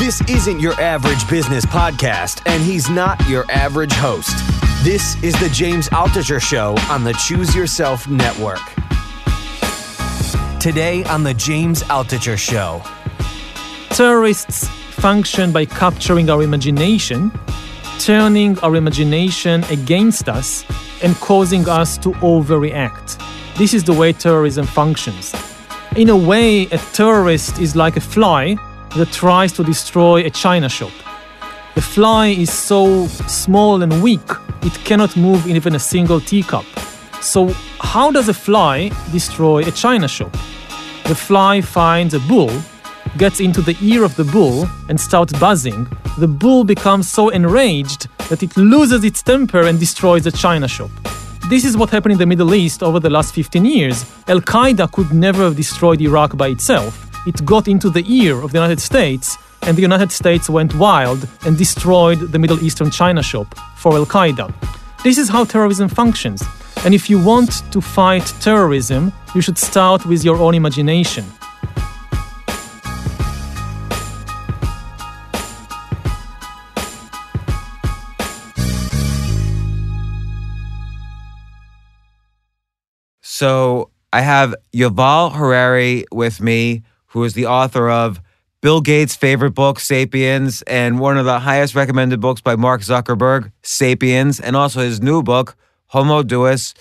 This isn't your average business podcast, and he's not your average host. This is the James Altucher Show on the Choose Yourself Network. Today on the James Altucher Show. Terrorists function by capturing our imagination, turning our imagination against us, and causing us to overreact. This is the way terrorism functions. In a way, a terrorist is like a fly that tries to destroy a china shop. The fly is so small and weak, it cannot move even a single teacup. So, how does a fly destroy a china shop? The fly finds a bull, gets into the ear of the bull, and starts buzzing. The bull becomes so enraged that it loses its temper and destroys the china shop. This is what happened in the Middle East over the last 15 years. Al Qaeda could never have destroyed Iraq by itself. It got into the ear of the United States, and the United States went wild and destroyed the Middle Eastern China shop for Al Qaeda. This is how terrorism functions. And if you want to fight terrorism, you should start with your own imagination. So I have Yuval Harari with me, who is the author of Bill Gates' favorite book, Sapiens, and one of the highest recommended books by Mark Zuckerberg, Sapiens, and also his new book, Homo Deus.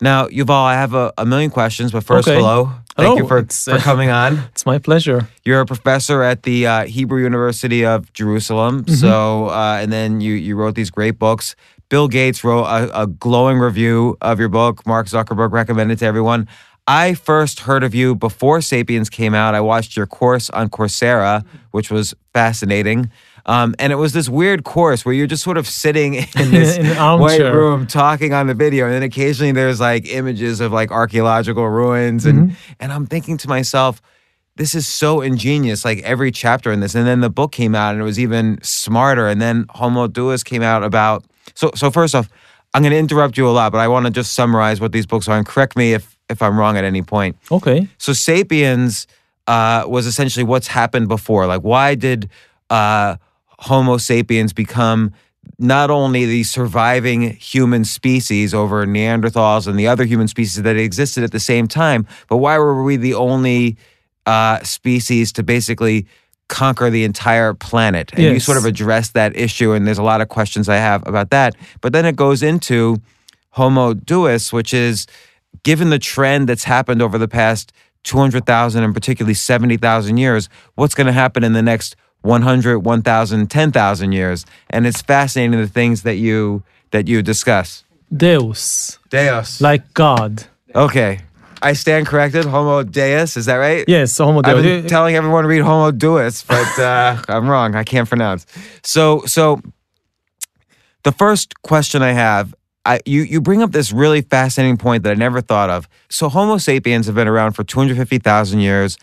Now, Yuval, I have a, a million questions, but first, Okay. hello. Thank Hello, you for, for uh, coming on. It's my pleasure. You're a professor at the uh, Hebrew University of Jerusalem. Mm-hmm. So, uh, and then you you wrote these great books. Bill Gates wrote a, a glowing review of your book. Mark Zuckerberg recommended it to everyone. I first heard of you before *Sapiens* came out. I watched your course on Coursera, which was fascinating. Um, and it was this weird course where you're just sort of sitting in this In white room talking on the video, and then occasionally there's like images of like archaeological ruins, and Mm-hmm. and I'm thinking to myself, this is so ingenious. Like every chapter in this, and then the book came out, and it was even smarter. And then Homo Deus came out about. So so first off, I'm going to interrupt you a lot, but I want to just summarize what these books are, and correct me if if I'm wrong at any point. Okay. So *Sapiens* uh, was essentially what's happened before. Like, why did uh, Homo sapiens become not only the surviving human species over Neanderthals and the other human species that existed at the same time, but why were we the only uh, species to basically conquer the entire planet? And you sort of address that issue, and there's a lot of questions I have about that. But then it goes into Homo Deus, which is given the trend that's happened over the past 200,000 and particularly 70,000 years, what's going to happen in the next 100, 1,000, 10,000 years? And it's fascinating the things that you that you discuss. Deus, Deus. like God. okay. I stand corrected. Homo Deus, is that right? Yes, Homo deus. I've been telling everyone to read Homo Deus, but uh, I'm wrong. I can't pronounce. So, so the first question I have, I, you you bring up this really fascinating point that I never thought of. So, Homo sapiens have been around for 250,000 years,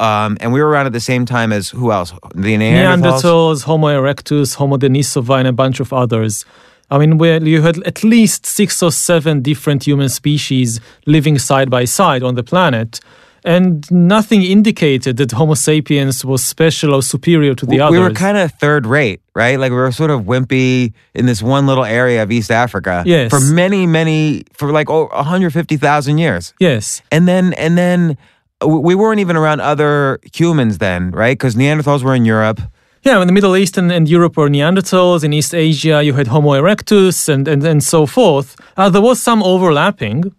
um, and we were around at the same time as who else? The Neanderthals. Neanderthals, Homo erectus, Homo denisova, and a bunch of others. I mean, you had at least six or seven different human species living side by side on the planet, and nothing indicated that Homo sapiens was special or superior to the we, others. we were kind of third rate, right? Like we were sort of wimpy in this one little area of East Africa Yes. for many, many, for like oh, 150,000 years. yes, And then and then we weren't even around other humans then, right? Because Neanderthals were in Europe. Yeah, in the Middle East and, and Europe were Neanderthals. In East Asia, you had Homo erectus and, and, and so forth. Uh, there was some overlapping.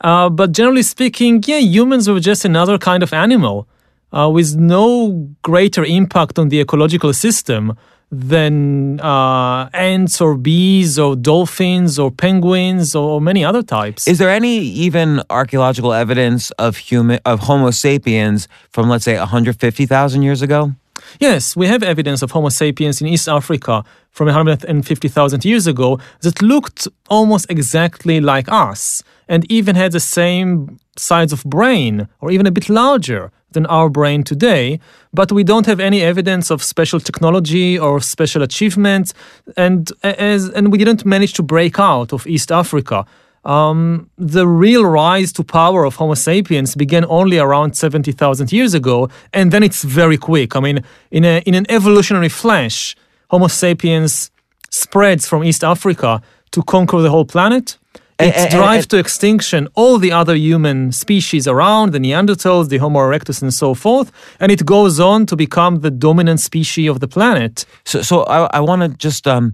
Uh, but generally speaking, yeah, humans were just another kind of animal uh, with no greater impact on the ecological system than uh, ants or bees or dolphins or penguins or many other types. Is there any even archaeological evidence of human of Homo sapiens from let's say 150,000 years ago? Yes, we have evidence of Homo sapiens in East Africa from 150,000 years ago that looked almost exactly like us and even had the same size of brain or even a bit larger than our brain today. But we don't have any evidence of special technology or special achievements, and as and we didn't manage to break out of East Africa. Um, the real rise to power of Homo sapiens began only around 70,000 years ago, and then it's very quick. I mean, in, a, in an evolutionary flash, Homo sapiens spreads from East Africa to conquer the whole planet. It And- and- drives to extinction all the other human species around, the Neanderthals, the Homo erectus, and so forth, and it goes on to become the dominant species of the planet. So, so I, I want to just um,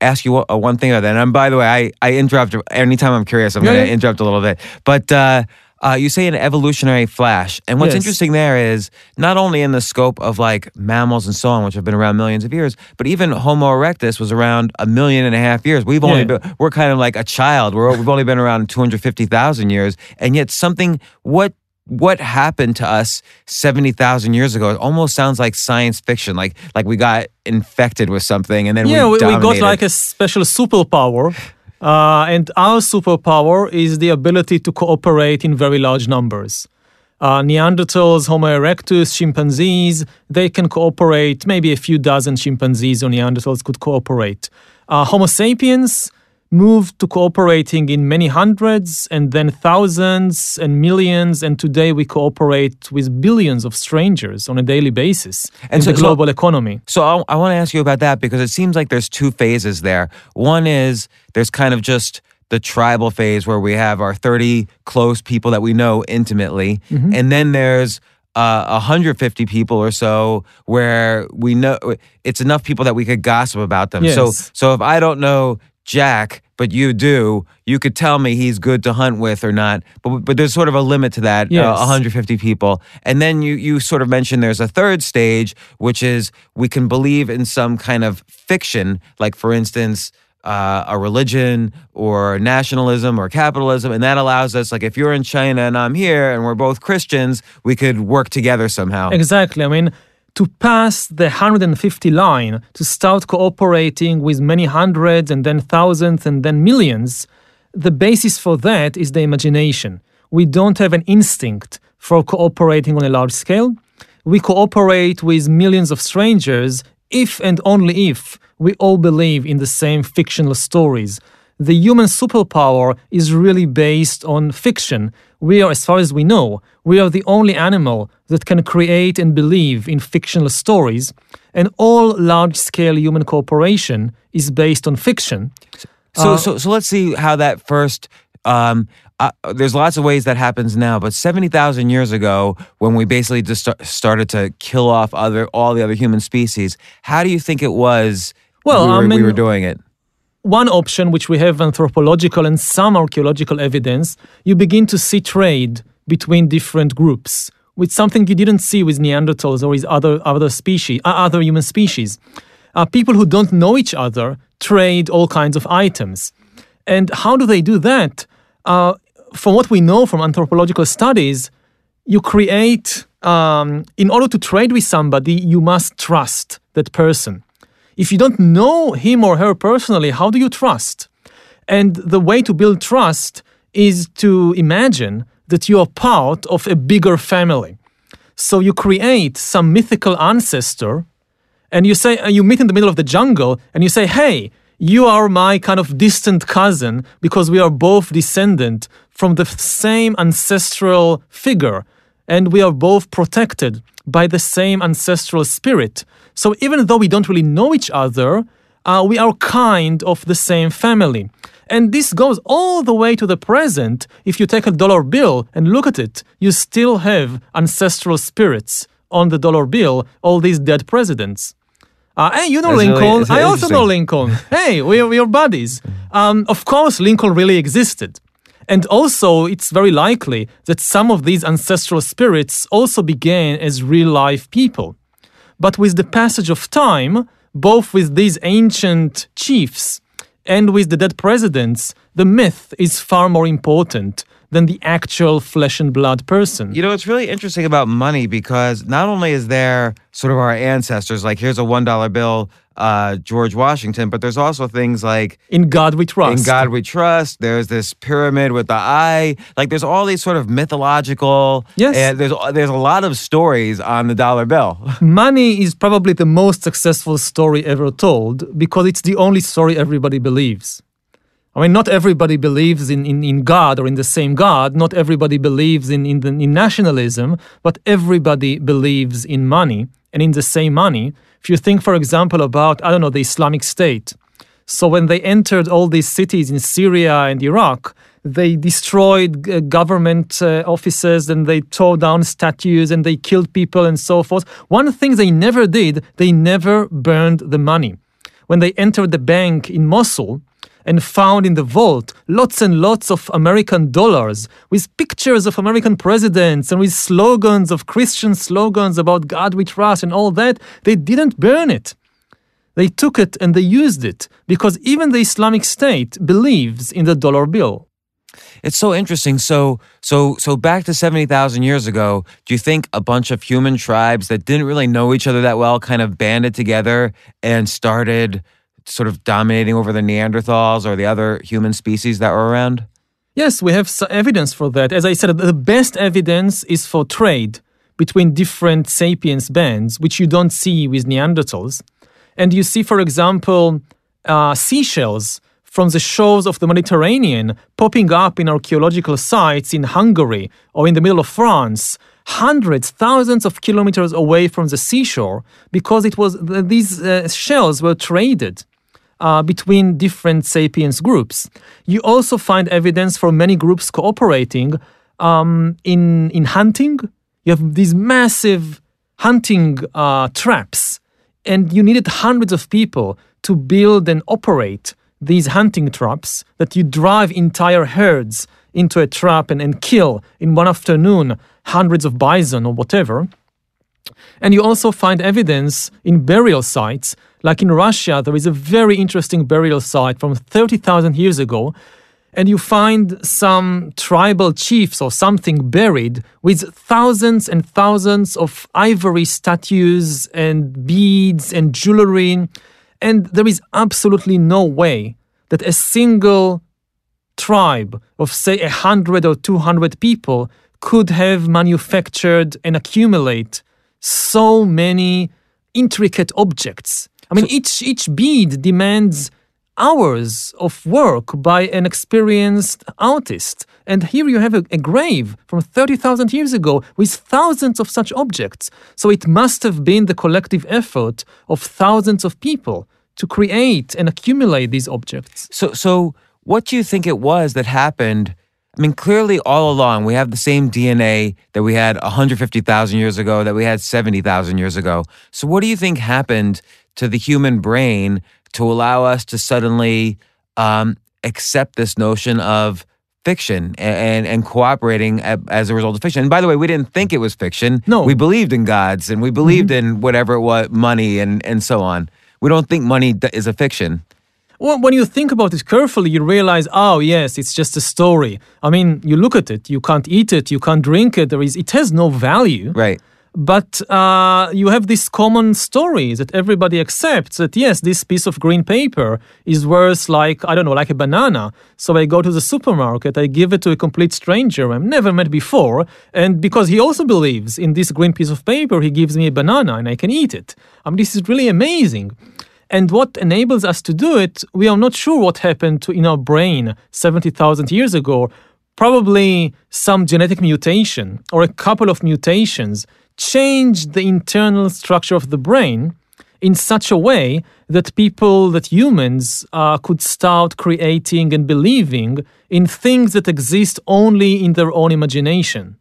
ask you one, uh, one thing about that. And by the way, I, I interrupt anytime I'm curious. I'm Yeah, going to yeah. interrupt a little bit. But uh, uh, you say an evolutionary flash, and what's Yes. interesting there is not only in the scope of like mammals and so on, which have been around millions of years, but even Homo erectus was around a million and a half years. We've only Yeah. been, we're kind of like a child. We're, we've only been around 250,000 years, and yet something what what happened to us 70,000 years ago it almost sounds like science fiction like like we got infected with something and then yeah, we, we, we got like a special superpower. Uh, and our superpower is the ability to cooperate in very large numbers. Uh, Neanderthals, Homo erectus, chimpanzees, they can cooperate. Maybe a few dozen chimpanzees or Neanderthals could cooperate. Uh, Homo sapiens moved to cooperating in many hundreds and then thousands and millions. And today we cooperate with billions of strangers on a daily basis And in so- the so- global economy. So I, I want to ask you about that because it seems like there's two phases there. One is there's kind of just the tribal phase where we have our 30 close people that we know intimately, Mm-hmm. and then there's uh, 150 people or so where we know it's enough people that we could gossip about them. Yes. So so if I don't know Jack, but you do, you could tell me he's good to hunt with or not. But but there's sort of a limit to that. Yes. Uh, 150 people, and then you you sort of mentioned there's a third stage, which is we can believe in some kind of fiction, like for instance. Uh, a religion or nationalism or capitalism, and that allows us, like, if you're in China and I'm here and we're both Christians, we could work together somehow. Exactly. I mean, to pass the 150 line, to start cooperating with many hundreds and then thousands and then millions, the basis for that is the imagination. We don't have an instinct for cooperating on a large scale. We cooperate with millions of strangers if and only if we all believe in the same fictional stories. The human superpower is really based on fiction. We are, as far as we know, we are the only animal that can create and believe in fictional stories, and all large scale human cooperation is based on fiction. So, so, so let's see how that first. Um, uh, there's lots of ways that happens now, but seventy thousand years ago, when we basically just start, started to kill off other all the other human species, how do you think it was? Well, we I were, we were doing it. One option, which we have anthropological and some archaeological evidence, you begin to see trade between different groups, with something you didn't see with Neanderthals or with other other species, uh, other human species. Uh, people who don't know each other trade all kinds of items, and how do they do that? Uh, from what we know from anthropological studies, you create um, in order to trade with somebody you must trust that person if you don't know him or her personally how do you trust? And the way to build trust is to imagine that you are part of a bigger family. So you create some mythical ancestor and you say you meet in the middle of the jungle and you say hey you are my kind of distant cousin because we are both descendant from the same ancestral figure and we are both protected by the same ancestral spirit so even though we don't really know each other uh, we are kind of the same family and this goes all the way to the present if you take a dollar bill and look at it you still have ancestral spirits on the dollar bill all these dead presidents uh, hey, you know That's really- Lincoln. it's I also know. Lincoln. hey, we're, we're buddies. Um, of course, Lincoln really existed. And also, it's very likely that some of these ancestral spirits also began as real life people. But with the passage of time, both with these ancient chiefs and with the dead presidents, the myth is far more important than the actual flesh and blood person. You know, it's really interesting about money because not only is there sort of our ancestors, like here's a one dollar bill, uh, George Washington, but there's also things like In God we trust. In God We Trust. There's this pyramid with the eye. Like there's all these sort of mythological. Yes. And there's there's a lot of stories on the dollar bill. Money is probably the most successful story ever told because it's the only story everybody believes. I mean, not everybody believes in, in, in God or in the same God. Not everybody believes in, in, the, in nationalism, but everybody believes in money and in the same money. If you think, for example, about, I don't know, the Islamic State. So when they entered all these cities in Syria and Iraq, they destroyed uh, government uh, offices and they tore down statues and they killed people and so forth. One thing they never did, they never burned the money. When they entered the bank in Mosul, and found in the vault lots and lots of American dollars with pictures of American presidents and with slogans of Christian slogans about God we trust and all that. They didn't burn it. They took it and they used it because even the Islamic State believes in the dollar bill. It's so interesting. So, so, so back to seventy thousand years ago. Do you think a bunch of human tribes that didn't really know each other that well kind of banded together and started sort of dominating over the Neanderthals or the other human species that were around? Yes, we have evidence for that. As I said, the best evidence is for trade between different sapiens bands, which you don't see with Neanderthals. And you see, for example, uh, seashells from the shores of the Mediterranean popping up in archaeological sites in Hungary or in the middle of France, hundreds, thousands of kilometers away from the seashore, because it was these uh, shells were traded uh, between different sapiens groups. You also find evidence for many groups cooperating um, in in hunting. You have these massive hunting uh, traps, and you needed hundreds of people to build and operate these hunting traps that you drive entire herds into a trap and, and kill in one afternoon hundreds of bison or whatever. And you also find evidence in burial sites like in Russia, there is a very interesting burial site from 30,000 years ago, and you find some tribal chiefs or something buried with thousands and thousands of ivory statues and beads and jewelry. And there is absolutely no way that a single tribe of, say, 100 or 200 people could have manufactured and accumulate so many intricate objects I mean, so, each each bead demands hours of work by an experienced artist. And here you have a, a grave from 30,000 years ago with thousands of such objects. So it must have been the collective effort of thousands of people to create and accumulate these objects. So, so what do you think it was that happened? I mean, clearly, all along, we have the same DNA that we had 150,000 years ago, that we had 70,000 years ago. So, what do you think happened to the human brain to allow us to suddenly um, accept this notion of fiction and, and, and cooperating as a result of fiction. And by the way, we didn't think it was fiction. No. We believed in gods and we believed mm-hmm. in whatever it was, money and, and so on. We don't think money is a fiction. Well, when you think about it carefully, you realize, oh yes, it's just a story. I mean, you look at it, you can't eat it, you can't drink it. There is, it has no value. Right. But uh, you have this common story that everybody accepts that yes, this piece of green paper is worth like, I don't know, like a banana. So I go to the supermarket, I give it to a complete stranger I've never met before. And because he also believes in this green piece of paper, he gives me a banana and I can eat it. I mean, this is really amazing. And what enables us to do it, we are not sure what happened to in our brain 70,000 years ago. Probably some genetic mutation or a couple of mutations changed the internal structure of the brain in such a way that people, that humans, uh, could start creating and believing in things that exist only in their own imagination.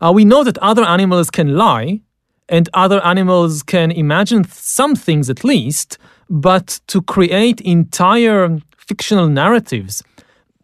Uh, we know that other animals can lie, and other animals can imagine some things at least, but to create entire fictional narratives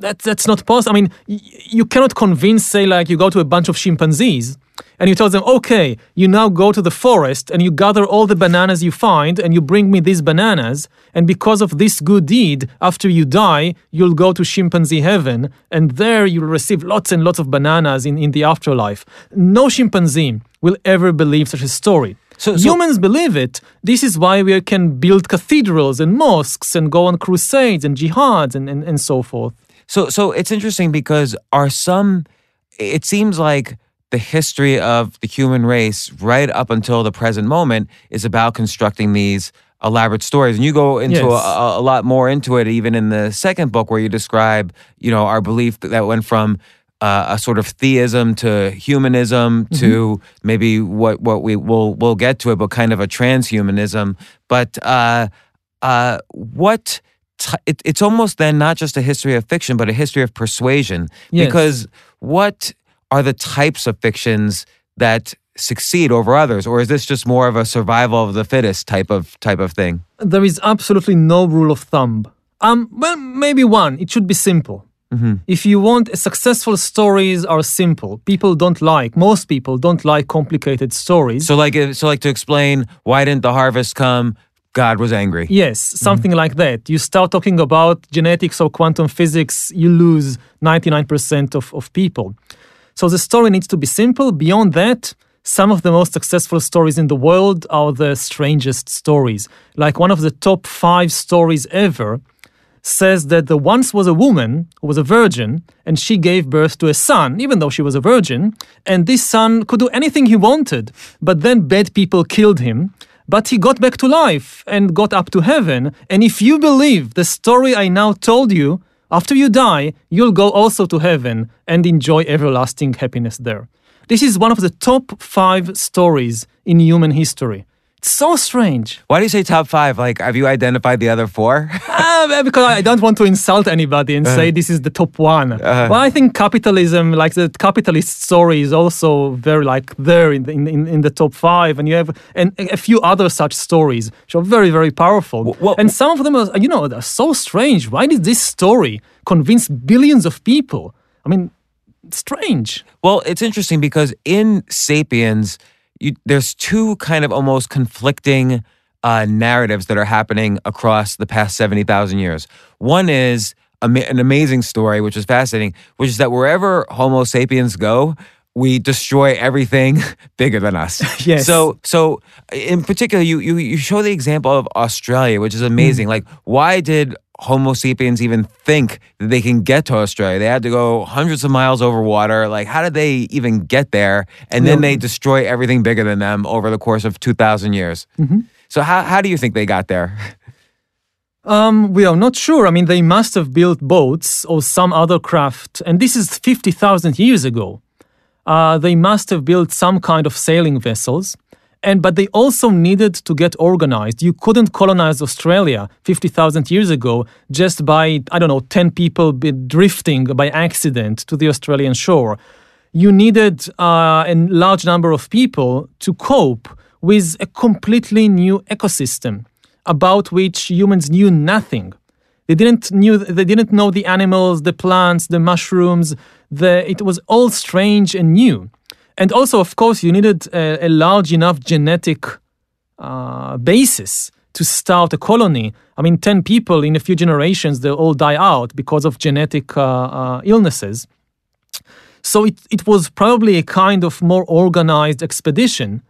that, that's not possible. I mean, you cannot convince, say, like you go to a bunch of chimpanzees and you tell them, okay, you now go to the forest and you gather all the bananas you find and you bring me these bananas. And because of this good deed, after you die, you'll go to chimpanzee heaven and there you'll receive lots and lots of bananas in, in the afterlife. No chimpanzee will ever believe such a story. So, so, Humans believe it. This is why we can build cathedrals and mosques and go on crusades and jihads and, and, and so forth. So so it's interesting because are some it seems like the history of the human race right up until the present moment is about constructing these elaborate stories. And you go into Yes. a, a lot more into it, even in the second book, where you describe, you know, our belief that went from uh, a sort of theism to humanism to maybe what what we will we'll get to it, but kind of a transhumanism. But uh, uh, what? T- it, it's almost then not just a history of fiction, but a history of persuasion. Yes. Because what are the types of fictions that succeed over others, or is this just more of a survival of the fittest type of type of thing? There is absolutely no rule of thumb. Um, well, maybe one. It should be simple. If you want successful stories are simple. People don't like. Most people don't like complicated stories. So, like, so like to explain why didn't the harvest come? God was angry. Yes, something like that. You start talking about genetics or quantum physics, you lose 99% of, of people. So the story needs to be simple. Beyond that, some of the most successful stories in the world are the strangest stories. Like one of the top five stories ever says that there once was a woman who was a virgin and she gave birth to a son, even though she was a virgin, and this son could do anything he wanted, but then bad people killed him. But he got back to life and got up to heaven. And if you believe the story I now told you, after you die, you'll go also to heaven and enjoy everlasting happiness there. This is one of the top five stories in human history. It's so strange. Why do you say top five? Like, have you identified the other four? Ah, eh, because I don't want to insult anybody and uh-huh. say this is the top one. Uh-huh. Well, I think capitalism, like the capitalist story, is also very like there in the, in, in, the top five, and you have and a few other such stories which are very very powerful. well- and some of them are, you know, they're so strange. Why did this story convince billions of people? I mean, strange. Well, it's interesting because in *Sapiens*, you, there's two kind of almost conflicting uh, narratives that are happening across the past seventy thousand years. One is an amazing story, which is fascinating, which is that wherever Homo sapiens go, we destroy everything bigger than us. Yes. So, so in particular, you you you show the example of Australia, which is amazing. Like, why did Homo sapiens even think that they can get to Australia? They had to go hundreds of miles over water. Like, how did they even get there? And then they destroy everything bigger than them over the course of two thousand years. So, how how do you think they got there? Um, we are not sure. I mean, they must have built boats or some other craft, and this is 50,000 years ago. Uh, they must have built some kind of sailing vessels, and but they also needed to get organized. You couldn't colonize Australia 50,000 years ago just by, I don't know, 10 people drifting by accident to the Australian shore. You needed uh, a large number of people to cope with a completely new ecosystem about which humans knew nothing. They didn't knew they didn't know the animals, the plants, the mushrooms. The, it was all strange and new. And also, of course, you needed a, a large enough genetic uh, basis to start a colony. I mean, 10 people in a few generations, they'll all die out because of genetic uh, uh, illnesses. So it, it was probably a kind of more organized expedition.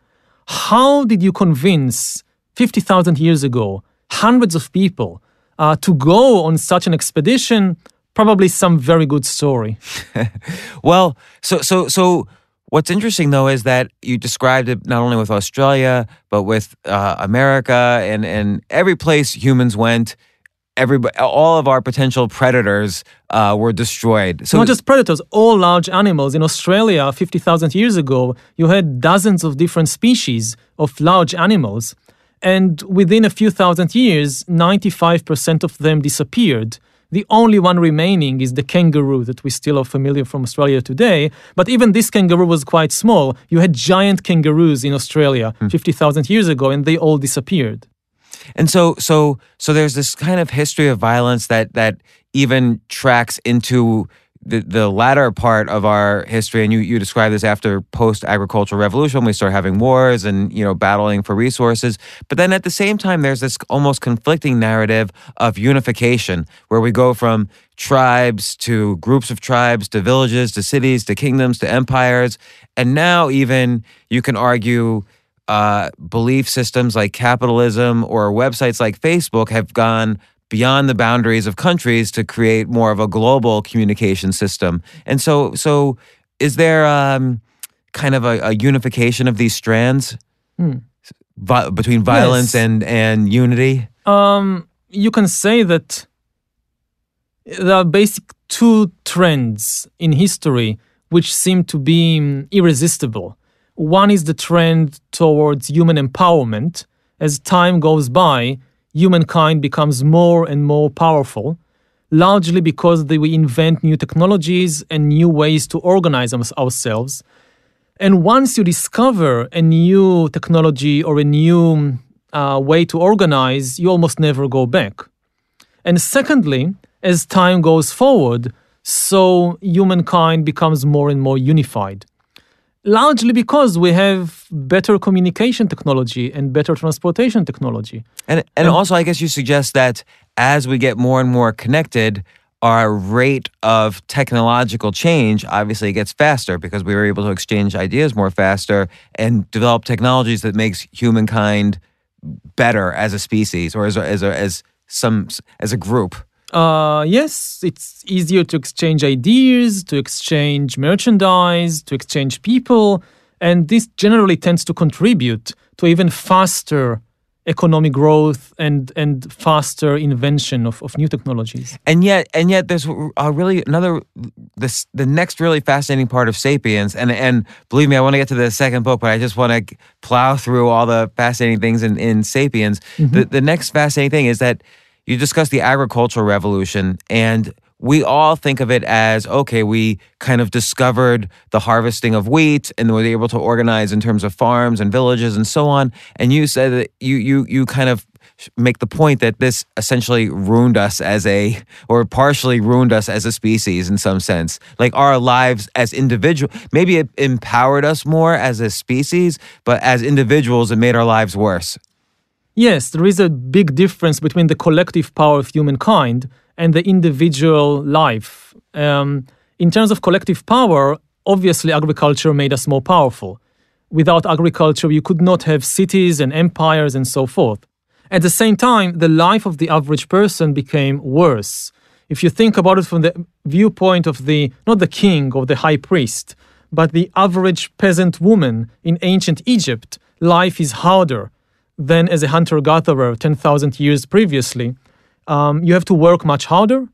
How did you convince 50,000 years ago hundreds of people uh, to go on such an expedition? Probably some very good story. Well, so so so what's interesting though is that you described it not only with Australia but with uh, America and and every place humans went. Everybody, all of our potential predators uh, were destroyed. So Not just predators, all large animals. In Australia, 50,000 years ago, you had dozens of different species of large animals. And within a few thousand years, 95% of them disappeared. The only one remaining is the kangaroo that we still are familiar from Australia today. But even this kangaroo was quite small. You had giant kangaroos in Australia hmm. 50,000 years ago, and they all disappeared. And so so so there's this kind of history of violence that that even tracks into the, the latter part of our history and you, you describe this after post agricultural revolution we start having wars and you know battling for resources. But then at the same time there's this almost conflicting narrative of unification where we go from tribes to groups of tribes to villages to cities to kingdoms to empires. And now even you can argue uh, belief systems like capitalism or websites like Facebook have gone beyond the boundaries of countries to create more of a global communication system. And so, so is there um, kind of a, a unification of these strands? vi- between violence Yes. and and unity? Um, you can say that there are basic two trends in history which seem to be mm, irresistible. One is the trend towards human empowerment. As time goes by, humankind becomes more and more powerful, largely because they, we invent new technologies and new ways to organize ourselves. And once you discover a new technology or a new uh, way to organize, you almost never go back. And secondly, as time goes forward, so humankind becomes more and more unified. Largely because we have better communication technology and better transportation technology. And and also, I guess you suggest that as we get more and more connected, our rate of technological change obviously gets faster because we were able to exchange ideas more faster and develop technologies that makes humankind better as a species or as a, as a, as some as a group. Uh, yes, it's easier to exchange ideas, to exchange merchandise, to exchange people, and this generally tends to contribute to even faster economic growth and and faster invention of, of new technologies. and yet and yet there's a really another this the next really fascinating part of sapiens and and believe me i want to get to the second book but i just want to plow through all the fascinating things in, in sapiens the, the next fascinating thing is that you discuss the agricultural revolution and we all think of it as okay we kind of discovered the harvesting of wheat and were able to organize in terms of farms and villages and so on. And you said that you you you kind of make the point that this essentially ruined us as a or partially ruined us as a species in some sense. Like our lives as individual maybe it empowered us more as a species but as individuals it made our lives worse Yes, there is a big difference between the collective power of humankind and the individual life. Um, in terms of collective power, obviously agriculture made us more powerful. Without agriculture, you could not have cities and empires and so forth. At the same time, the life of the average person became worse. If you think about it from the viewpoint of the, not the king or the high priest, but the average peasant woman in ancient Egypt, life is harder than as a hunter gatherer 10,000 years previously. Um, you have to work much harder.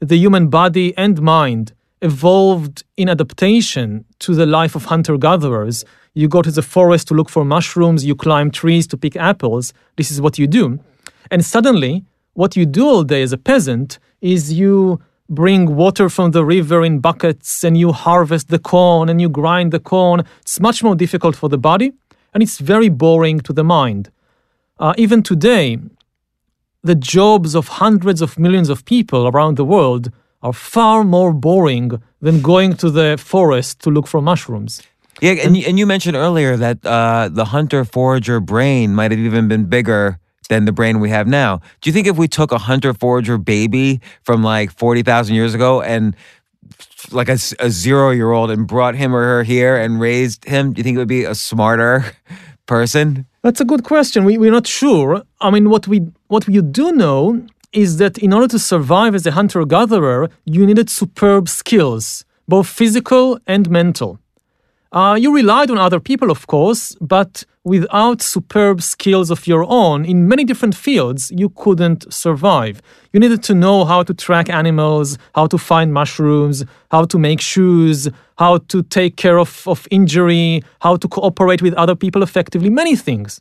The human body and mind evolved in adaptation to the life of hunter gatherers. You go to the forest to look for mushrooms, you climb trees to pick apples. This is what you do. And suddenly, what you do all day as a peasant is you bring water from the river in buckets and you harvest the corn and you grind the corn. It's much more difficult for the body and it's very boring to the mind. Uh, even today, the jobs of hundreds of millions of people around the world are far more boring than going to the forest to look for mushrooms. yeah and you, and you mentioned earlier that uh, the hunter forager brain might have even been bigger than the brain we have now do you think if we took a hunter forager baby from like 40,000 years ago and like a, a zero year old and brought him or her here and raised him do you think it would be a smarter person That's a good question. We, we're not sure. I mean, what we what you do know is that in order to survive as a hunter gatherer, you needed superb skills, both physical and mental. Uh, you relied on other people, of course, but without superb skills of your own in many different fields, you couldn't survive. You needed to know how to track animals, how to find mushrooms, how to make shoes, how to take care of, of injury, how to cooperate with other people effectively, many things.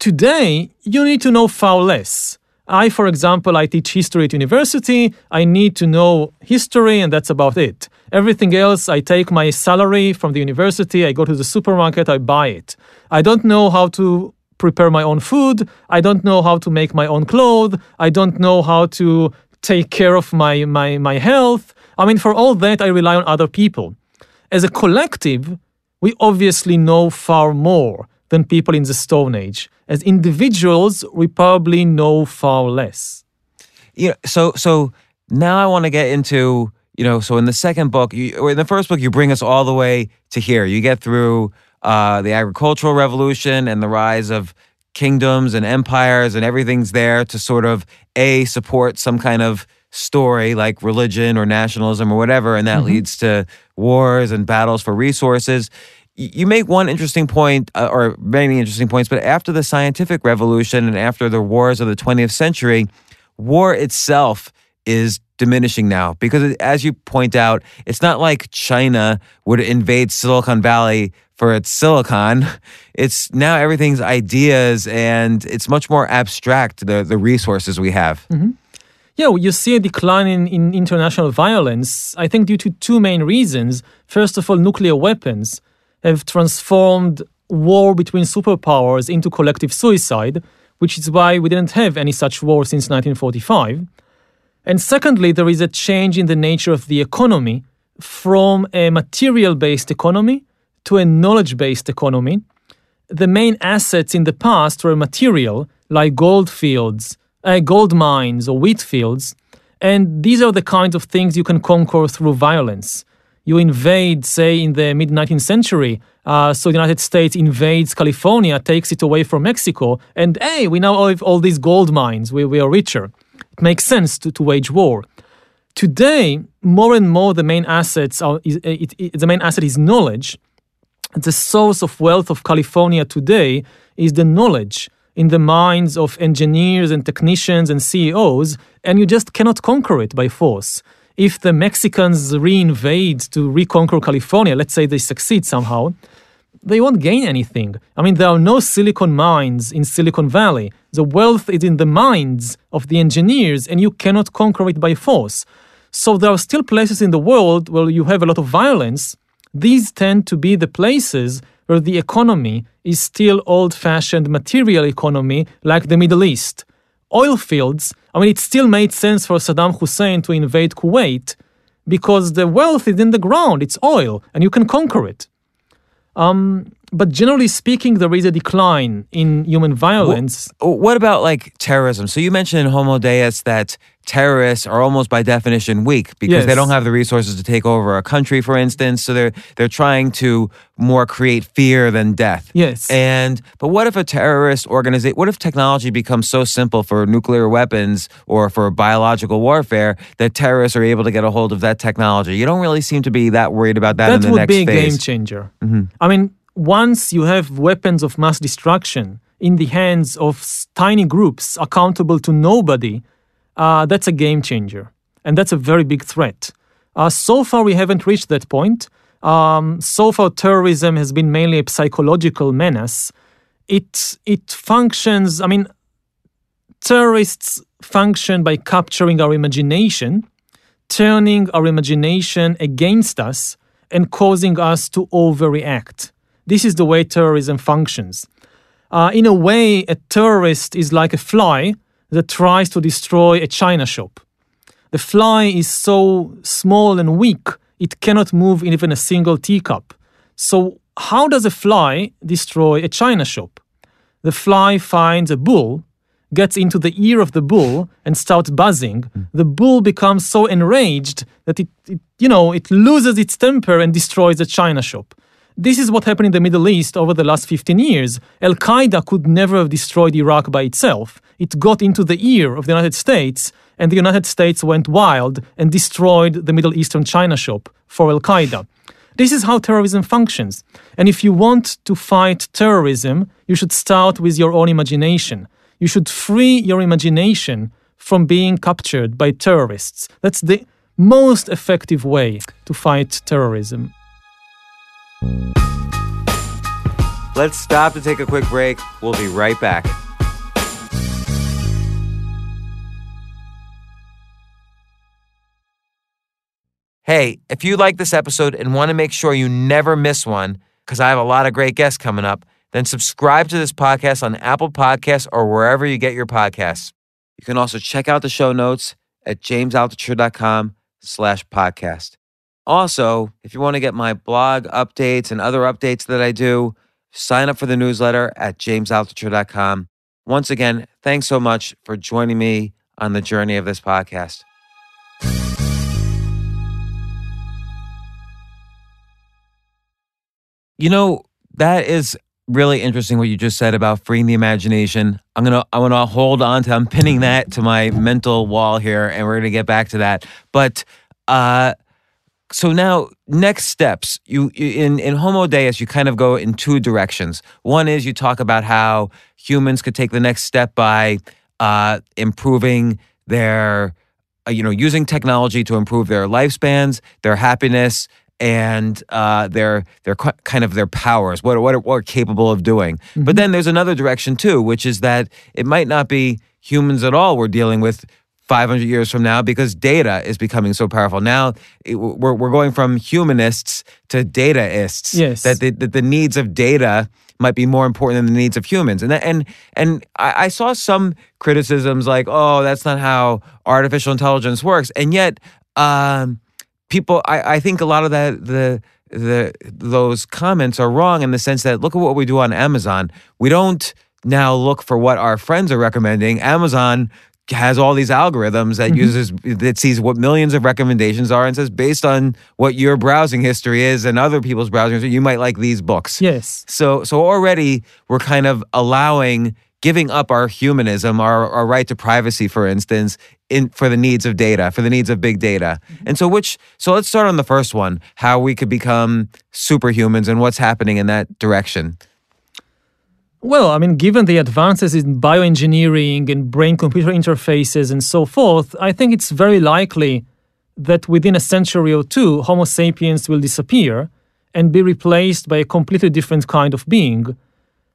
Today, you need to know far less. I, for example, I teach history at university. I need to know history, and that's about it. Everything else, I take my salary from the university, I go to the supermarket, I buy it. I don't know how to prepare my own food. I don't know how to make my own clothes. I don't know how to take care of my, my, my health. I mean, for all that, I rely on other people. As a collective, we obviously know far more than people in the Stone Age. As individuals, we probably know far less. know, so so now I want to get into you know, so in the second book, you, or in the first book, you bring us all the way to here. You get through uh, the agricultural revolution and the rise of kingdoms and empires, and everything's there to sort of a support some kind of story like religion or nationalism or whatever, and that leads to wars and battles for resources. You make one interesting point, uh, or many interesting points, but after the scientific revolution and after the wars of the 20th century, war itself is diminishing now because, as you point out, it's not like China would invade Silicon Valley for its silicon. It's now everything's ideas and it's much more abstract, the, the resources we have. Yeah, well, you see a decline in, in international violence, I think, due to two main reasons. First of all, nuclear weapons have transformed war between superpowers into collective suicide, which is why we didn't have any such war since 1945. And secondly, there is a change in the nature of the economy from a material based economy to a knowledge based economy. The main assets in the past were material, like gold fields, uh, gold mines, or wheat fields. And these are the kinds of things you can conquer through violence. You invade, say, in the mid 19th century, uh, so the United States invades California, takes it away from Mexico, and hey, we now have all these gold mines, we, we are richer. It makes sense to, to wage war. Today, more and more, the main assets are is, it, it, the main asset is knowledge. The source of wealth of California today is the knowledge in the minds of engineers and technicians and CEOs, and you just cannot conquer it by force. If the Mexicans reinvade to reconquer California, let's say they succeed somehow, they won't gain anything. I mean, there are no silicon mines in Silicon Valley. The wealth is in the minds of the engineers, and you cannot conquer it by force. So there are still places in the world where you have a lot of violence. These tend to be the places where the economy is still old fashioned material economy, like the Middle East. Oil fields, I mean, it still made sense for Saddam Hussein to invade Kuwait because the wealth is in the ground, it's oil, and you can conquer it. Um, but generally speaking, there is a decline in human violence. What about like terrorism? So you mentioned in Homo Deus that terrorists are almost by definition weak because they don't have the resources to take over a country, for instance. So they're they're trying to more create fear than death. Yes. And but what if a terrorist organization? What if technology becomes so simple for nuclear weapons or for biological warfare that terrorists are able to get a hold of that technology? You don't really seem to be that worried about that. in that the would next be a phase. game changer. Mm-hmm. I mean, once you have weapons of mass destruction in the hands of tiny groups accountable to nobody, uh, that's a game changer. And that's a very big threat. Uh, so far, we haven't reached that point. Um, so far, terrorism has been mainly a psychological menace. It, it functions, I mean, terrorists function by capturing our imagination, turning our imagination against us, and causing us to overreact. This is the way terrorism functions. Uh, in a way, a terrorist is like a fly that tries to destroy a china shop. The fly is so small and weak, it cannot move in even a single teacup. So, how does a fly destroy a china shop? The fly finds a bull, gets into the ear of the bull, and starts buzzing. Hmm. The bull becomes so enraged that it, it, you know, it loses its temper and destroys the china shop. This is what happened in the Middle East over the last 15 years. Al Qaeda could never have destroyed Iraq by itself. It got into the ear of the United States, and the United States went wild and destroyed the Middle Eastern China shop for Al Qaeda. This is how terrorism functions. And if you want to fight terrorism, you should start with your own imagination. You should free your imagination from being captured by terrorists. That's the most effective way to fight terrorism. Let's stop to take a quick break. We'll be right back. Hey, if you like this episode and want to make sure you never miss one, because I have a lot of great guests coming up, then subscribe to this podcast on Apple Podcasts or wherever you get your podcasts. You can also check out the show notes at jamesaltucher.com slash podcast. Also, if you want to get my blog updates and other updates that I do, sign up for the newsletter at jamesaltucher.com. Once again, thanks so much for joining me on the journey of this podcast. You know, that is really interesting what you just said about freeing the imagination. I'm gonna I wanna hold on to I'm pinning that to my mental wall here and we're gonna get back to that. But uh so now next steps you, in in homo deus you kind of go in two directions. One is you talk about how humans could take the next step by uh, improving their uh, you know using technology to improve their lifespans their happiness and uh, their their kind of their powers what what what are capable of doing. But then there's another direction too which is that it might not be humans at all we're dealing with 500 years from now because data is becoming so powerful. Now it, we're, we're going from humanists to dataists. Yes. That the, that the needs of data might be more important than the needs of humans. And that, and and I, I saw some criticisms like, oh, that's not how artificial intelligence works. And yet, um, people, I, I think a lot of that the the those comments are wrong in the sense that look at what we do on Amazon. We don't now look for what our friends are recommending. Amazon has all these algorithms that mm-hmm. uses that sees what millions of recommendations are and says based on what your browsing history is and other people's browsing history, you might like these books. Yes. So so already we're kind of allowing giving up our humanism, our, our right to privacy, for instance, in for the needs of data, for the needs of big data. Mm-hmm. And so which so let's start on the first one, how we could become superhumans and what's happening in that direction. Well, I mean, given the advances in bioengineering and brain computer interfaces and so forth, I think it's very likely that within a century or two, Homo sapiens will disappear and be replaced by a completely different kind of being.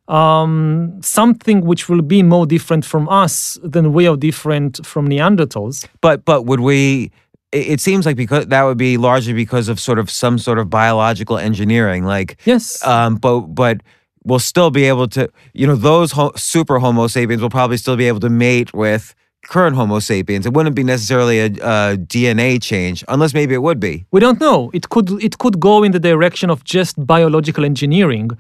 Um, something which will be more different from us than we are different from Neanderthals. But but would we? It it seems like because that would be largely because of sort of some sort of biological engineering, like Yes. Um, but but we'll still be able to, you know, those ho- super Homo sapiens will probably still be able to mate with current Homo sapiens. It wouldn't be necessarily a, a DNA change, unless maybe it would be. We don't know. It could it could go in the direction of just biological engineering.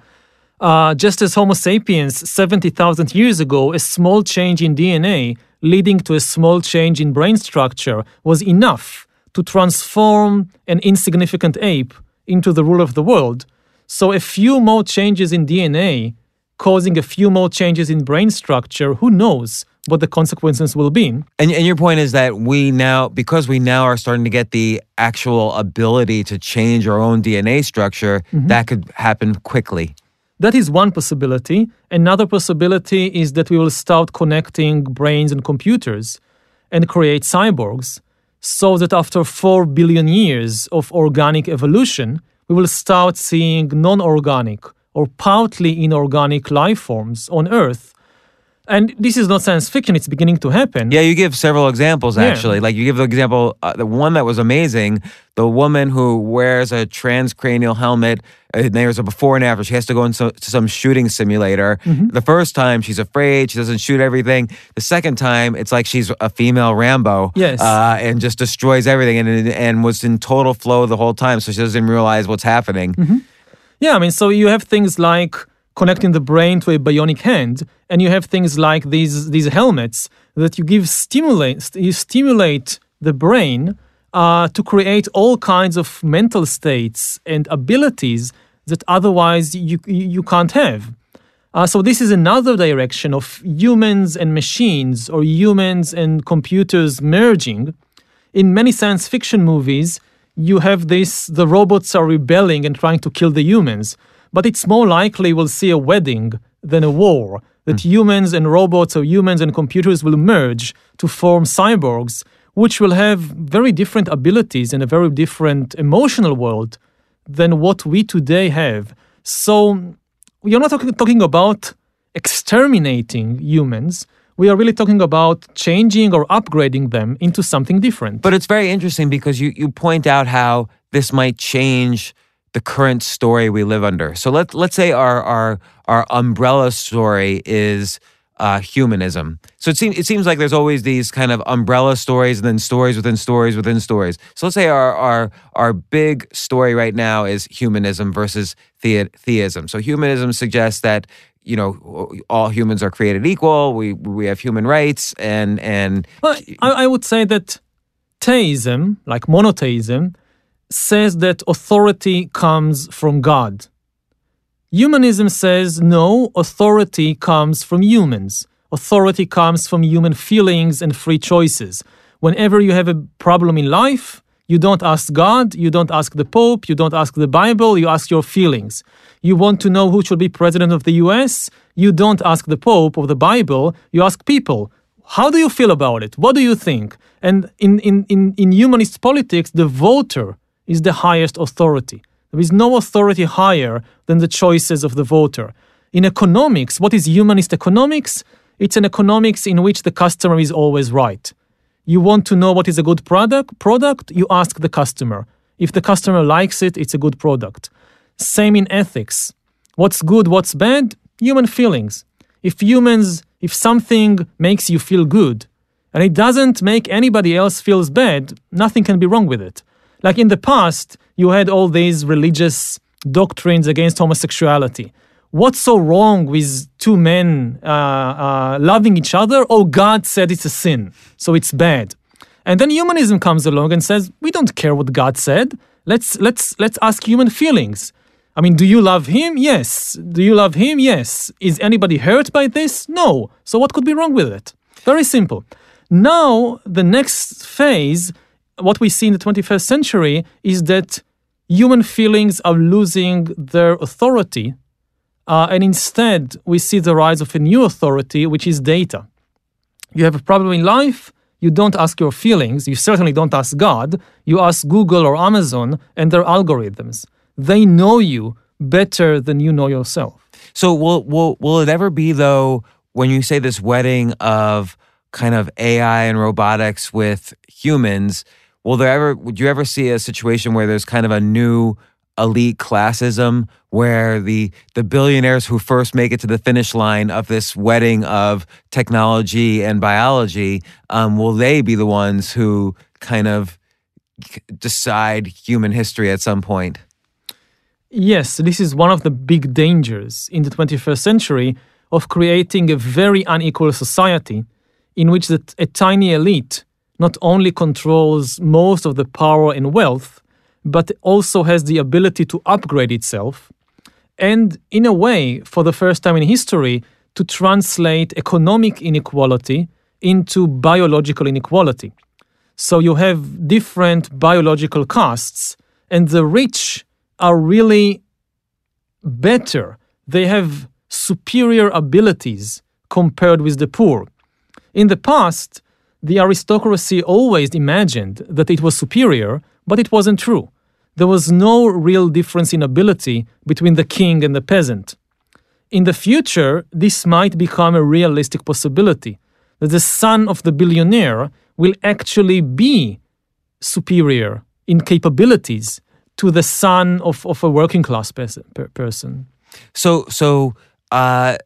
Uh, just as Homo sapiens 70,000 years ago, a small change in DNA leading to a small change in brain structure was enough to transform an insignificant ape into the ruler of the world. So a few more changes in DNA causing a few more changes in brain structure, who knows what the consequences will be? And, and your point is that we now, because we now are starting to get the actual ability to change our own DNA structure, mm-hmm. that could happen quickly. That is one possibility. Another possibility is that we will start connecting brains and computers and create cyborgs, so that after 4 billion years of organic evolution, we will start seeing non organic or partly inorganic life forms on Earth. And this is not science fiction, it's beginning to happen. Yeah, you give several examples Yeah. actually. Like you give the example, uh, the one that was amazing, the woman who wears a transcranial helmet. And there's a before and after. She has to go into some shooting simulator. Mm-hmm. The first time she's afraid, she doesn't shoot everything. The second time, it's like she's a female Rambo. Yes. uh, and just destroys everything, and and was in total flow the whole time, so she doesn't realize what's happening. Yeah, I mean, so you have things like connecting the brain to a bionic hand, and you have things like these these helmets that you give stimulate you stimulate the brain uh, to create all kinds of mental states and abilities that otherwise you you can't have. Uh, so this is another direction of humans and machines or humans and computers merging. In many science fiction movies, you have this the robots are rebelling and trying to kill the humans. But it's more likely we'll see a wedding than a war. That hmm. humans and robots or humans and computers will merge to form cyborgs, which will have very different abilities in a very different emotional world than what we today have. So we are not talking, talking about exterminating humans. We are really talking about changing or upgrading them into something different. But it's very interesting because you, you point out how this might change the current story we live under. So let let's say our our our umbrella story is uh, humanism. So it seems it seems like there's always these kind of umbrella stories and then stories within stories within stories. So let's say our our our big story right now is humanism versus the, theism. So humanism suggests that you know all humans are created equal. We we have human rights and and Well, I, I would say that theism, like monotheism, says that authority comes from God. Humanism says no, authority comes from humans. Authority comes from human feelings and free choices. Whenever you have a problem in life, You don't ask God, you don't ask the Pope, you don't ask the Bible, you ask your feelings. You want to know who should be president of the US, you don't ask the Pope or the Bible, you ask people. How do you feel about it? What do you think? And in, in, in, in humanist politics, the voter is the highest authority. There is no authority higher than the choices of the voter. In economics, what is humanist economics? It's an economics in which the customer is always right. You want to know what is a good product, product, you ask the customer. If the customer likes it, it's a good product. Same in ethics. What's good, what's bad? Human feelings. If humans, if something makes you feel good and it doesn't make anybody else feels bad, nothing can be wrong with it. Like in the past, you had all these religious doctrines against homosexuality what's so wrong with two men uh, uh, loving each other? Oh, God said it's a sin, so it's bad. And then humanism comes along and says, we don't care what God said. Let's let's let's ask human feelings. I mean, do you love him? Yes. Do you love him? Yes. Is anybody hurt by this? No. So what could be wrong with it? Very simple. Now, the next phase, what we see in the 21st century, is that human feelings are losing their authority uh, and instead, we see the rise of a new authority, which is data. You have a problem in life, you don't ask your feelings, you certainly don't ask God, you ask Google or Amazon and their algorithms. They know you better than you know yourself. So will will will it ever be though when you say this wedding of kind of AI and robotics with humans, will there ever would you ever see a situation where there's kind of a new elite classism where the the billionaires who first make it to the finish line of this wedding of technology and biology um, will they be the ones who kind of decide human history at some point? Yes this is one of the big dangers in the 21st century of creating a very unequal society in which the, a tiny elite not only controls most of the power and wealth but also has the ability to upgrade itself and, in a way, for the first time in history, to translate economic inequality into biological inequality. So you have different biological castes, and the rich are really better. They have superior abilities compared with the poor. In the past, the aristocracy always imagined that it was superior, but it wasn't true there was no real difference in ability between the king and the peasant. In the future, this might become a realistic possibility that the son of the billionaire will actually be superior in capabilities to the son of, of a working class pers- person. So, so uh,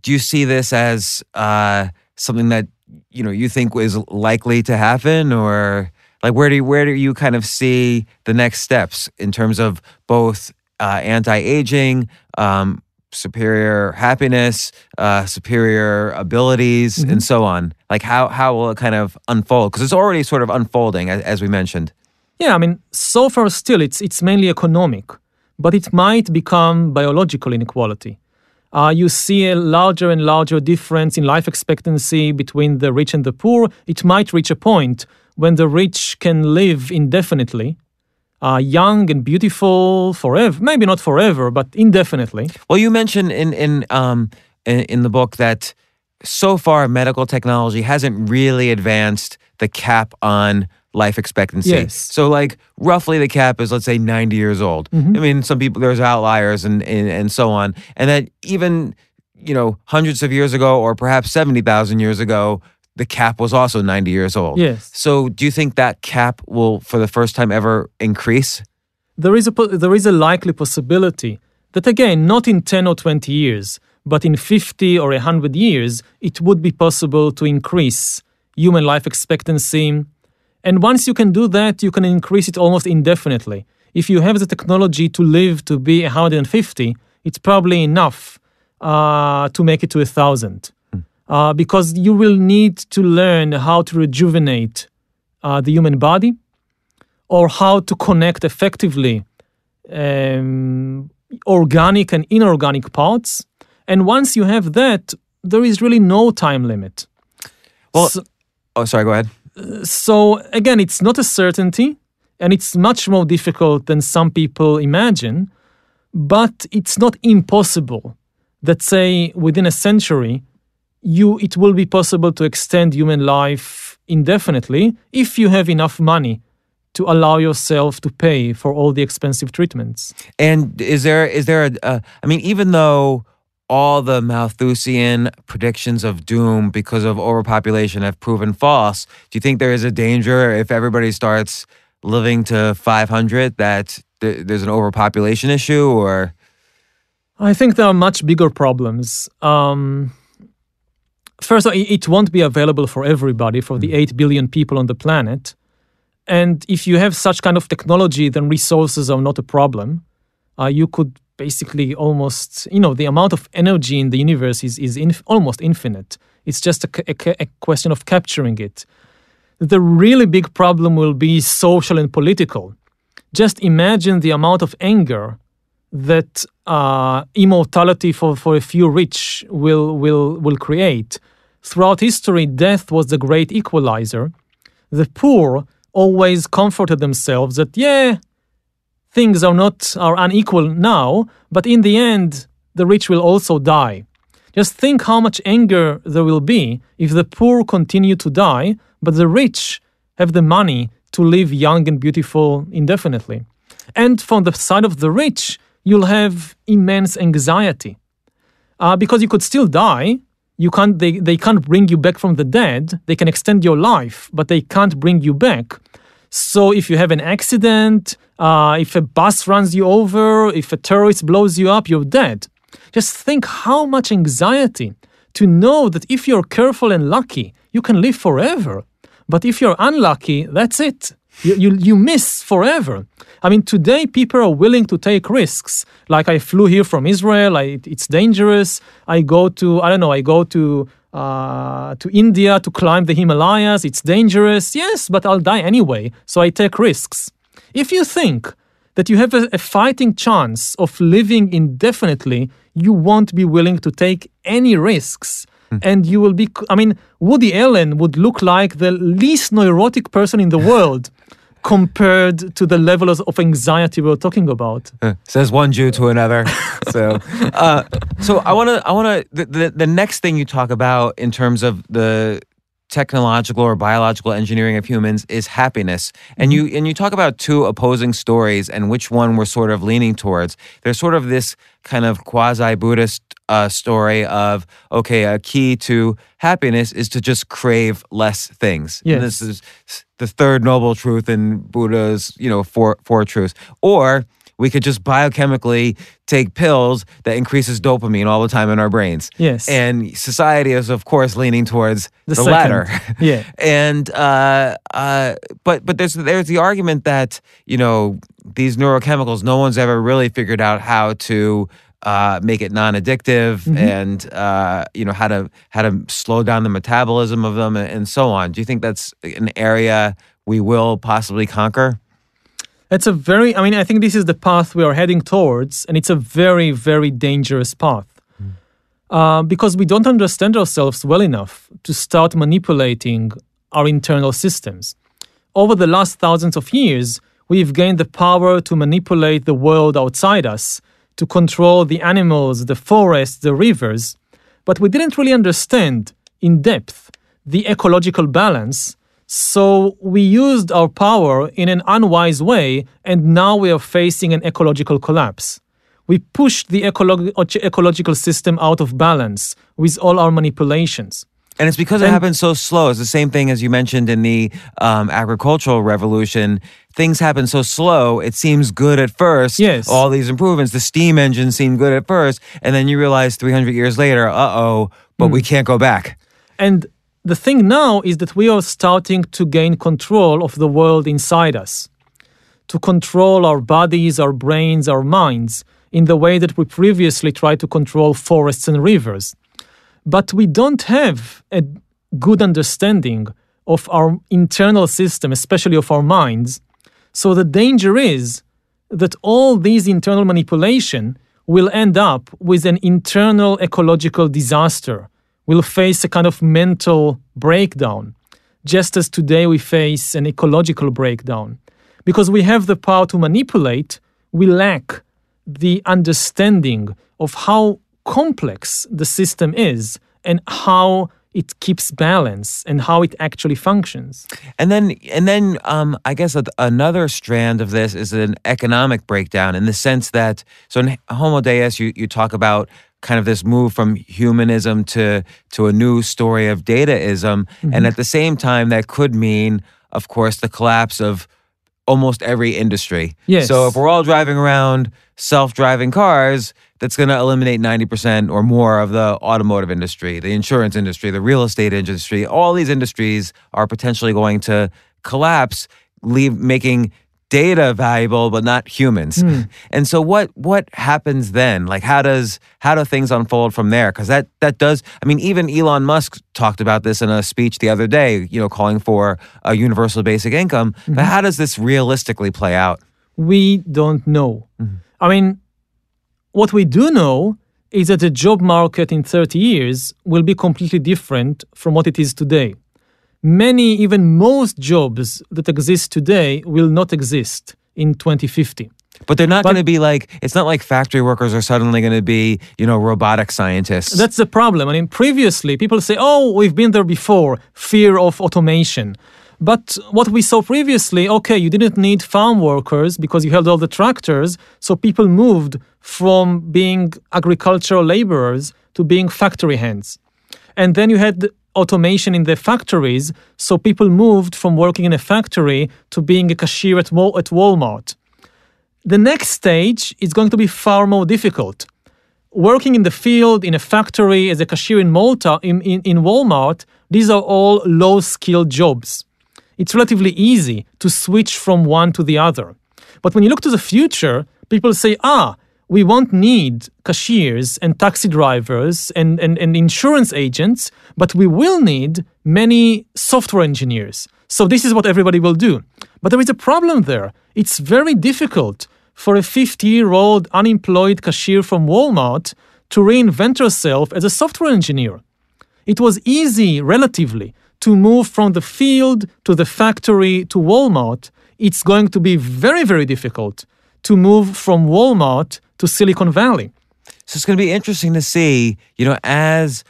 do you see this as uh, something that you know you think is likely to happen, or like where do you, where do you kind of see the next steps in terms of both uh, anti-aging um, superior happiness uh, superior abilities mm-hmm. and so on? Like how how will it kind of unfold? Because it's already sort of unfolding as, as we mentioned. Yeah i mean so far still it's it's mainly economic but it might become biological inequality uh, you see a larger and larger difference in life expectancy between the rich and the poor. It might reach a point when the rich can live indefinitely, uh, young and beautiful forever. Maybe not forever, but indefinitely. Well, you mentioned in in um, in, in the book that so far medical technology hasn't really advanced the cap on life expectancy. Yes. So like roughly the cap is let's say 90 years old. Mm-hmm. I mean some people there's outliers and, and and so on. And that even you know hundreds of years ago or perhaps 70,000 years ago the cap was also 90 years old. Yes. So do you think that cap will, for the first time ever, increase? There is a, there is a likely possibility that, again, not in 10 or 20 years, but in 50 or 100 years, it would be possible to increase human life expectancy. And once you can do that, you can increase it almost indefinitely. If you have the technology to live to be 150, it's probably enough uh, to make it to a thousand uh, because you will need to learn how to rejuvenate uh, the human body or how to connect effectively um, organic and inorganic parts. And once you have that, there is really no time limit. Well, so, oh, sorry, go ahead. So, again, it's not a certainty, And it's much more difficult than some people imagine, but it's not impossible that, say, within a century, you, it will be possible to extend human life indefinitely if you have enough money to allow yourself to pay for all the expensive treatments. And is there is there a, a I mean, even though all the Malthusian predictions of doom because of overpopulation have proven false, do you think there is a danger if everybody starts living to 500 that th- there's an overpopulation issue or? I think there are much bigger problems. Um, first, it won't be available for everybody, for the 8 billion people on the planet. And if you have such kind of technology, then resources are not a problem. Uh, you could basically almost, you know, the amount of energy in the universe is, is inf- almost infinite. It's just a, a, a question of capturing it. The really big problem will be social and political. Just imagine the amount of anger that uh, immortality for, for a few rich will, will, will create. Throughout history, death was the great equalizer. The poor always comforted themselves that, yeah, things are not are unequal now, but in the end, the rich will also die. Just think how much anger there will be if the poor continue to die, but the rich have the money to live young and beautiful indefinitely. And from the side of the rich, you'll have immense anxiety. Uh, because you could still die, you can't they, they can't bring you back from the dead they can extend your life but they can't bring you back so if you have an accident uh, if a bus runs you over if a terrorist blows you up you're dead just think how much anxiety to know that if you're careful and lucky you can live forever but if you're unlucky that's it you, you, you miss forever. I mean, today people are willing to take risks. Like I flew here from Israel, I, it's dangerous. I go to, I don't know, I go to uh, to India to climb the Himalayas. It's dangerous, yes, but I'll die anyway, so I take risks. If you think that you have a, a fighting chance of living indefinitely, you won't be willing to take any risks and you will be i mean woody allen would look like the least neurotic person in the world compared to the level of anxiety we are talking about. Says one jew to another. So uh, so i want to i want to the, the, the next thing you talk about in terms of the technological or biological engineering of humans is happiness. And you and you talk about two opposing stories and which one we're sort of leaning towards. There's sort of this kind of quasi Buddhist uh, story of okay, a key to happiness is to just crave less things. Yes. And this is the third noble truth in Buddha's you know four four truths. Or we could just biochemically take pills that increases dopamine all the time in our brains. Yes. And society is of course leaning towards The the, latter. Yeah. and uh, uh, but but there's there's the argument that you know these neurochemicals, no one's ever really figured out how to uh, make it non-addictive and uh, you know how to how to slow down the metabolism of them and, and so on. Do you think that's an area we will possibly conquer? It's a very, I mean, I think this is the path we are heading towards, and it's a very, very dangerous path. Uh, because we don't understand ourselves well enough to start manipulating our internal systems. Over the last thousands of years, we've gained the power to manipulate the world outside us, to control the animals, the forests, the rivers, but we didn't really understand in depth the ecological balance so we used our power in an unwise way, and now we are facing an ecological collapse. We pushed the ecolo- ecological system out of balance with all our manipulations. And it's because it And- happens so slow. It's the same thing as you mentioned in the um, agricultural revolution. Things happen so slow. It seems good at first. Yes. All these improvements, the steam engine seemed good at first, and then you realize 300 years later, uh oh, but Hmm. we can't go back. And the thing now is that we are starting to gain control of the world inside us, to control our bodies, our brains, our minds in the way that we previously tried to control forests and rivers. But we don't have a good understanding of our internal system, especially of our minds. So the danger is that all these internal manipulation will end up with an internal ecological disaster. We'll face a kind of mental breakdown, just as today we face an ecological breakdown. Because we have the power to manipulate, we lack the understanding of how complex the system is and how it keeps balance and how it actually functions. And then, and then, um, I guess another strand of this is an economic breakdown in the sense that, so in Homo Deus, you, you talk about kind of this move from humanism to to a new story of dataism, Mm-hmm. and at the same time, that could mean, of course, the collapse of almost every industry. Yes. So if we're all driving around self-driving cars, that's going to eliminate 90% or more of the automotive industry, the insurance industry, the real estate industry. All these industries are potentially going to collapse, leave making data valuable but not humans. Hmm. And so what what happens then? Like how does how do things unfold from there? Cuz that that does I mean even Elon Musk talked about this in a speech the other day, you know, calling for a universal basic income. But mm-hmm. how does this realistically play out? we don't know. Mm-hmm. I mean, what we do know is that the job market in 30 years will be completely different from what it is today. Many, even most jobs that exist today will not exist in 2050. But they're not going to be like it's not like factory workers are suddenly going to be, you know, robotic scientists. That's the problem. I mean, previously people say, oh, we've been there before, fear of automation. But what we saw previously, okay, you didn't need farm workers because you had all the tractors, so people moved from being agricultural laborers to being factory hands. And then you had automation in the factories, so people moved from working in a factory to being a cashier at, Wal- at Walmart. The next stage is going to be far more difficult working in the field, in a factory, as a cashier in Malta, in, in, in Walmart, these are all low skilled jobs. It's relatively easy to switch from one to the other. But when you look to the future, people say, ah, we won't need cashiers and taxi drivers and, and, and insurance agents, but we will need many software engineers. So this is what everybody will do. But there is a problem there. It's very difficult for a 50 year old unemployed cashier from Walmart to reinvent herself as a software engineer. It was easy, relatively, to move from the field to the factory to Walmart. It's going to be very, very difficult to move from Walmart to Silicon Valley. So it's going to be interesting to see, you know, as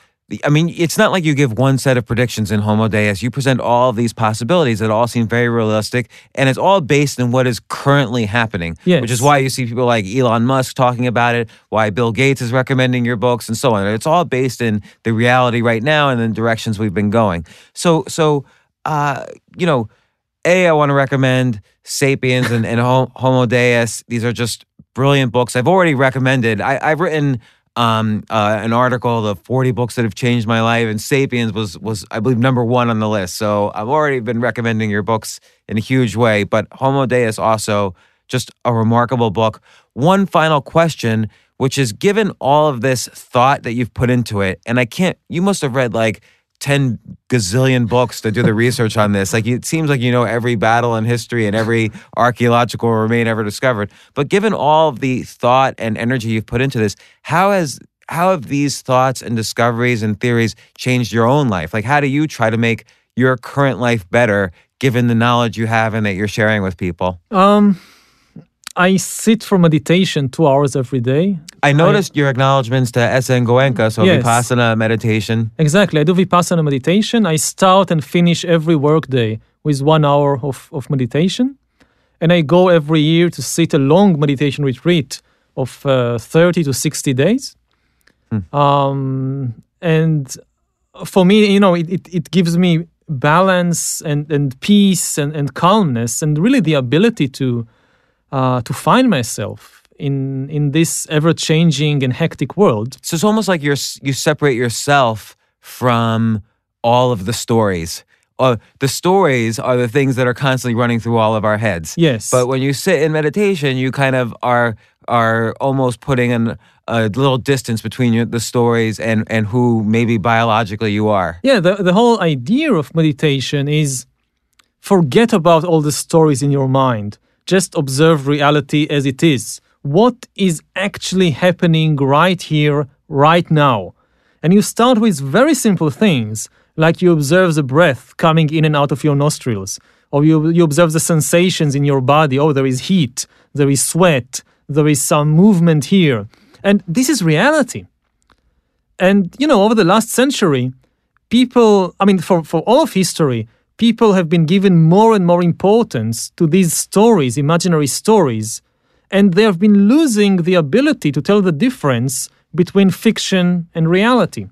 I mean, it's not like you give one set of predictions in Homo Deus. You present all these possibilities that all seem very realistic, and it's all based on what is currently happening. Yes. Which is why you see people like Elon Musk talking about it, why Bill Gates is recommending your books, and so on. It's all based in the reality right now and the directions we've been going. So, so, uh, you know, a, I want to recommend *Sapiens* and, and *Homo Deus*. These are just brilliant books. I've already recommended. I, I've written um, uh, an article, the 40 books that have changed my life, and *Sapiens* was was I believe number one on the list. So I've already been recommending your books in a huge way. But *Homo Deus* also just a remarkable book. One final question, which is given all of this thought that you've put into it, and I can't. You must have read like 10 gazillion books to do the research on this. Like it seems like you know every battle in history and every archaeological remain ever discovered. But given all of the thought and energy you've put into this, how has how have these thoughts and discoveries and theories changed your own life? Like how do you try to make your current life better given the knowledge you have and that you're sharing with people? Um, I sit for meditation two hours every day. I noticed your acknowledgments to SN Goenka, so Yes. Vipassana meditation. Exactly. I do Vipassana meditation. I start and finish every workday with one hour of, of meditation. And I go every year to sit a long meditation retreat of uh, 30 to 60 days. Um, and for me, you know, it, it, it gives me balance and, and peace and, and calmness and really the ability to, uh, to find myself in, in this ever changing and hectic world. So it's almost like you're you separate yourself from all of the stories. Uh, the stories are the things that are constantly running through all of our heads. Yes. But when you sit in meditation, you kind of are are almost putting in a little distance between your, the stories and and who maybe biologically you are. Yeah, the, the whole idea of meditation is forget about all the stories in your mind. Just observe reality as it is. What is actually happening right here, right now? And you start with very simple things like you observe the breath coming in and out of your nostrils, or you, you observe the sensations in your body. Oh, there is heat, there is sweat, there is some movement here. And this is reality. And, you know, over the last century, people, I mean, for, for all of history, people have been given more and more importance to these stories, imaginary stories, and they have been losing the ability to tell the difference between fiction and reality.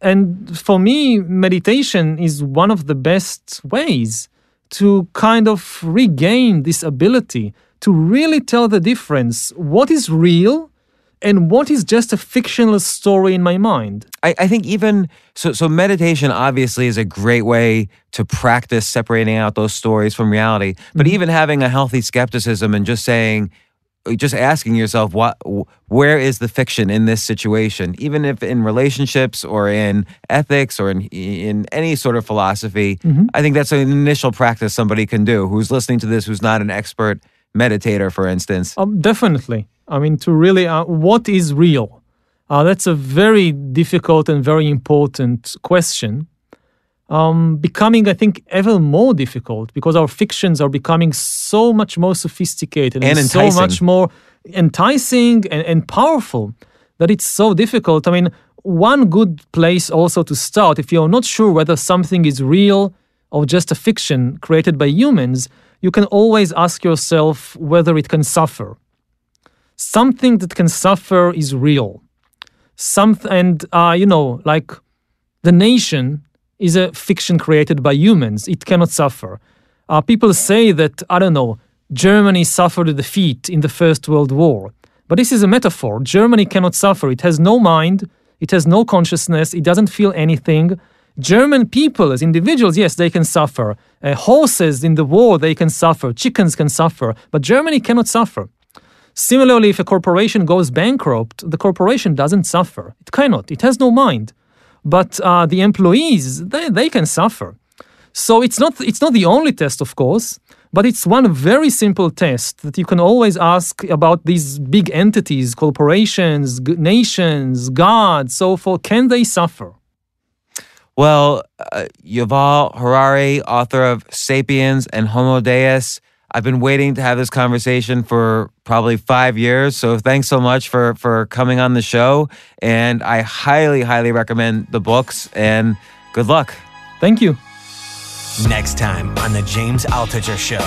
And for me, meditation is one of the best ways to kind of regain this ability to really tell the difference what is real and what is just a fictional story in my mind. I, I think even so so meditation obviously is a great way to practice separating out those stories from reality. But Mm-hmm. even having a healthy skepticism and just saying just asking yourself what where is the fiction in this situation even if in relationships or in ethics or in in any sort of philosophy Mm-hmm. i think that's an initial practice somebody can do who's listening to this who's not an expert meditator for instance Um, definitely. I mean, to really, uh, what is real? Uh, that's a very difficult and very important question. Um, becoming, I think, ever more difficult because our fictions are becoming so much more sophisticated And so much more enticing and, and powerful that it's so difficult. I mean, one good place also to start, if you're not sure whether something is real or just a fiction created by humans, you can always ask yourself whether it can suffer. Something that can suffer is real. And uh, you know, like the nation is a fiction created by humans. It cannot suffer. Uh, people say that I don't know. Germany suffered a defeat in the First World War, but this is a metaphor. Germany cannot suffer. It has no mind. It has no consciousness. It doesn't feel anything. German people, as individuals, yes, they can suffer. Uh, horses in the war, they can suffer. Chickens can suffer. But Germany cannot suffer. Similarly, if a corporation goes bankrupt, the corporation doesn't suffer. It cannot. It has no mind. But uh, the employees, they, they can suffer. So it's not it's not the only test, of course, but it's one very simple test that you can always ask about these big entities, corporations, nations, God, so forth. Can they suffer? Well, uh, Yuval Harari, author of *Sapiens* and *Homo Deus*, I've been waiting to have this conversation for probably five years. So thanks so much for for coming on the show, and I highly, highly recommend the books. And good luck. Thank you. Next time on The James Altucher Show.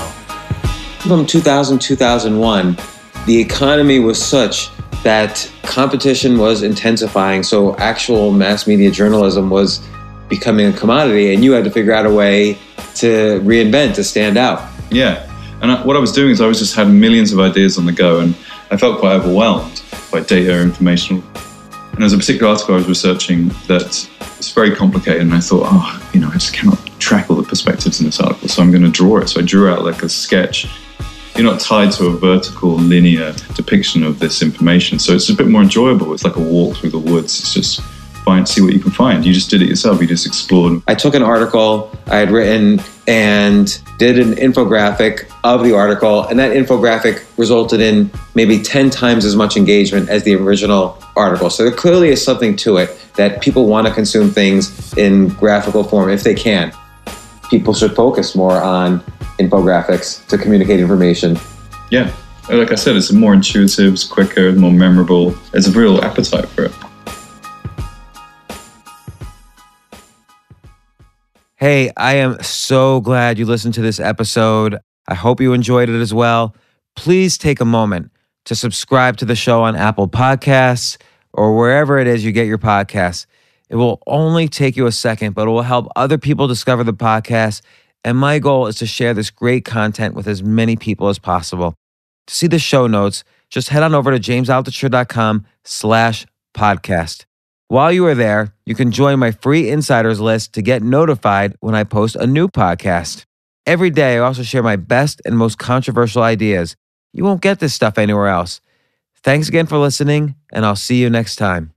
From 2000, 2001, the economy was such that competition was intensifying. So actual mass media journalism was becoming a commodity, and you had to figure out a way to reinvent, to stand out. Yeah. And I, what I was doing is I was just had millions of ideas on the go, and I felt quite overwhelmed by data information. And there was a particular article I was researching that was very complicated, and I thought, oh, you know, I just cannot track all the perspectives in this article, so I'm going to draw it. So I drew out like a sketch. You're not tied to a vertical, linear depiction of this information, so it's a bit more enjoyable. It's like a walk through the woods. It's just find, see what you can find. You just did it yourself. You just explored. I took an article I had written and did an infographic of the article, and that infographic resulted in maybe 10 times as much engagement as the original article. So there clearly is something to it that people want to consume things in graphical form if they can. People should focus more on infographics to communicate information. Yeah. Like I said, it's more intuitive, it's quicker, more memorable. There's a real appetite for it. Hey, I am so glad you listened to this episode. I hope you enjoyed it as well. Please take a moment to subscribe to the show on Apple Podcasts or wherever it is you get your podcasts. It will only take you a second, but it will help other people discover the podcast. And my goal is to share this great content with as many people as possible. To see the show notes, just head on over to jamesaltucher.com slash podcast. While you are there, you can join my free insiders list to get notified when I post a new podcast. Every day, I also share my best and most controversial ideas. You won't get this stuff anywhere else. Thanks again for listening, and I'll see you next time.